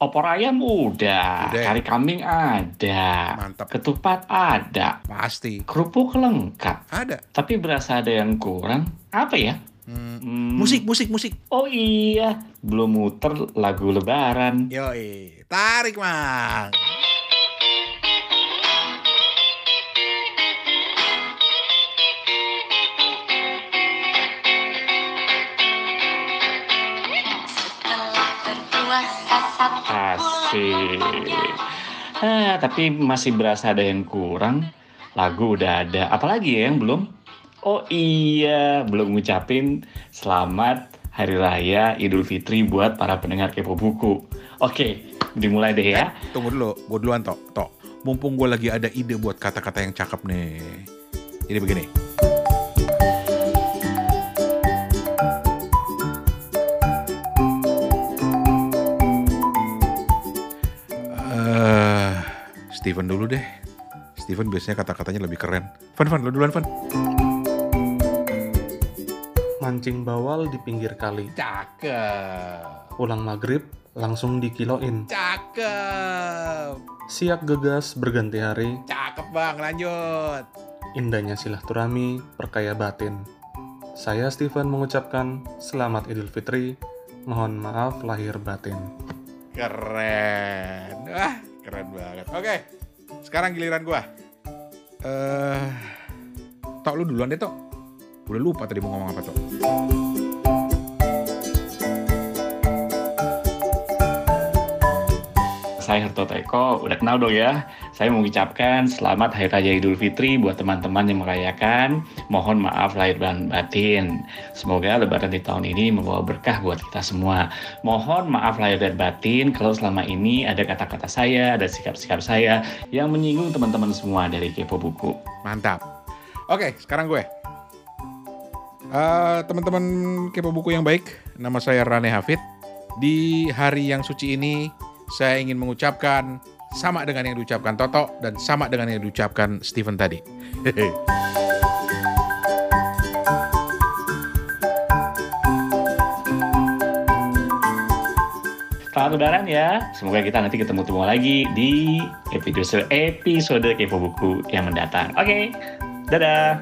Opor ayam udah, Udah. kari kambing ada, Mantap. ketupat ada, Pasti. kerupuk lengkap. Ada. Tapi berasa ada yang kurang. Apa ya? Hmm. Hmm, Musik, musik, musik. Oh iya, belum muter lagu lebaran. Yoi. Tarik, Mang. Asik. Ah, tapi masih berasa ada yang kurang. Lagu udah ada. Apalagi ya yang belum? Oh iya, belum ngucapin selamat Hari Raya Idul Fitri buat para pendengar Kepo Buku. Oke, dimulai deh ya. Tunggu dulu, gue duluan Tok. Tok, mumpung gue lagi ada ide buat kata-kata yang cakep nih. Jadi begini. Steven dulu deh. Steven biasanya kata-katanya lebih keren. Van, Van, lu duluan, Van. Mancing bawal di pinggir kali. Cakep. Pulang maghrib, langsung dikiloin. Cakep. Siap gegas berganti hari, Cakep, Bang. Lanjut. indahnya silaturahmi, perkaya batin. Saya Steven mengucapkan selamat Idul Fitri, mohon maaf lahir batin. Keren. Wah, keren banget. Oke. Sekarang giliran gua. Eh, Tok lu duluan deh, Tok. Udah lupa tadi mau ngomong apa, Tok. Saya Harto Eko, udah kenal dong ya. Saya mengucapkan selamat Hari Raya Idul Fitri buat teman-teman yang merayakan. Mohon maaf lahir dan batin. Semoga lebaran di tahun ini membawa berkah buat kita semua. Mohon maaf lahir dan batin kalau selama ini ada kata-kata saya, ada sikap-sikap saya yang menyinggung teman-teman semua dari Kepo Buku. Mantap. Oke, sekarang gue. Eh, teman-teman kepo buku yang baik, nama saya Rane Hafid. Di hari yang suci ini, saya ingin mengucapkan sama dengan yang diucapkan Toto dan sama dengan yang diucapkan Steven tadi. Selamat lebaran ya. Semoga kita nanti ketemu-temu lagi di episode episode Kepo Buku yang mendatang. Oke, dadah.